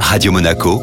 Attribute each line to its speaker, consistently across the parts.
Speaker 1: Radio Monaco,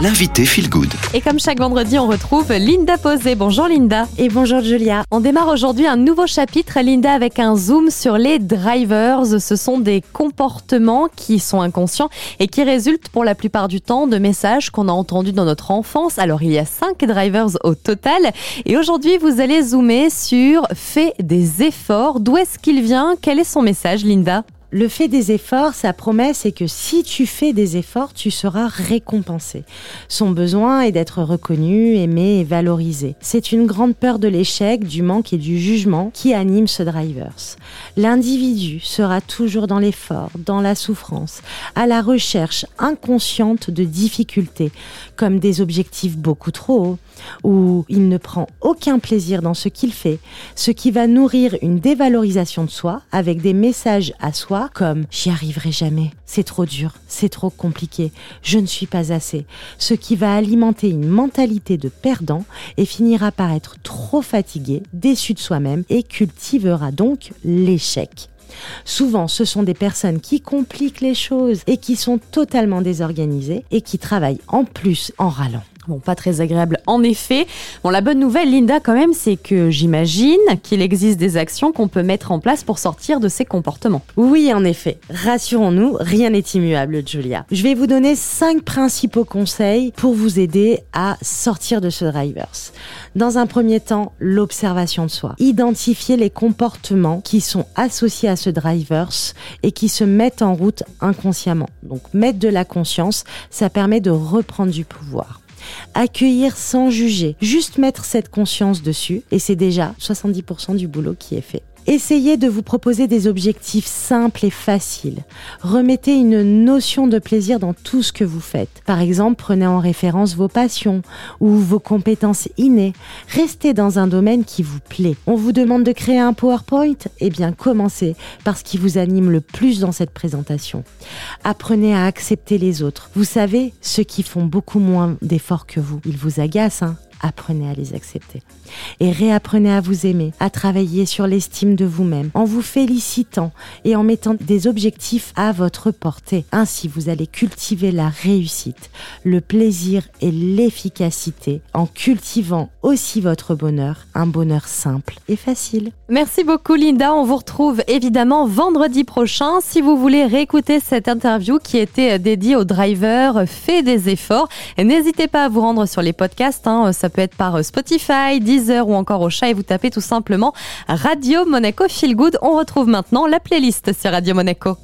Speaker 1: l'invité Feel Good.
Speaker 2: Et comme chaque vendredi, on retrouve Linda Posé. Bonjour Linda.
Speaker 3: Et bonjour Julia.
Speaker 2: On démarre aujourd'hui un nouveau chapitre, Linda, avec un zoom sur les drivers. Ce sont des comportements qui sont inconscients et qui résultent pour la plupart du temps de messages qu'on a entendus dans notre enfance. Alors il y a cinq drivers au total. Et aujourd'hui, vous allez zoomer sur fait des efforts. D'où est-ce qu'il vient? Quel est son message, Linda?
Speaker 3: Le fait des efforts, sa promesse est que si tu fais des efforts, tu seras récompensé. Son besoin est d'être reconnu, aimé et valorisé. C'est une grande peur de l'échec, du manque et du jugement qui anime ce drivers. L'individu sera toujours dans l'effort, dans la souffrance, à la recherche inconsciente de difficultés, comme des objectifs beaucoup trop hauts, où il ne prend aucun plaisir dans ce qu'il fait, ce qui va nourrir une dévalorisation de soi avec des messages à soi comme j'y arriverai jamais, c'est trop dur, c'est trop compliqué, je ne suis pas assez, ce qui va alimenter une mentalité de perdant et finira par être trop fatigué, déçu de soi-même et cultivera donc l'échec. Souvent, ce sont des personnes qui compliquent les choses et qui sont totalement désorganisées et qui travaillent en plus en râlant.
Speaker 2: Bon, pas très agréable en effet. Bon, la bonne nouvelle, Linda, quand même, c'est que j'imagine qu'il existe des actions qu'on peut mettre en place pour sortir de ces comportements.
Speaker 3: Oui, en effet. Rassurons-nous, rien n'est immuable, Julia. Je vais vous donner cinq principaux conseils pour vous aider à sortir de ce drivers. Dans un premier temps, l'observation de soi. Identifier les comportements qui sont associés à ce drivers et qui se mettent en route inconsciemment. Donc, mettre de la conscience, ça permet de reprendre du pouvoir accueillir sans juger, juste mettre cette conscience dessus, et c'est déjà 70% du boulot qui est fait. Essayez de vous proposer des objectifs simples et faciles. Remettez une notion de plaisir dans tout ce que vous faites. Par exemple, prenez en référence vos passions ou vos compétences innées. Restez dans un domaine qui vous plaît. On vous demande de créer un PowerPoint? Eh bien, commencez par ce qui vous anime le plus dans cette présentation. Apprenez à accepter les autres. Vous savez, ceux qui font beaucoup moins d'efforts que vous, ils vous agacent, hein apprenez à les accepter. Et réapprenez à vous aimer, à travailler sur l'estime de vous-même, en vous félicitant et en mettant des objectifs à votre portée. Ainsi, vous allez cultiver la réussite, le plaisir et l'efficacité en cultivant aussi votre bonheur, un bonheur simple et facile.
Speaker 2: Merci beaucoup Linda, on vous retrouve évidemment vendredi prochain. Si vous voulez réécouter cette interview qui était dédiée aux drivers, fait des efforts, n'hésitez pas à vous rendre sur les podcasts, hein. Ça peut être par Spotify, Deezer ou encore au chat et vous tapez tout simplement Radio Monaco Feel Good. On retrouve maintenant la playlist sur Radio Monaco.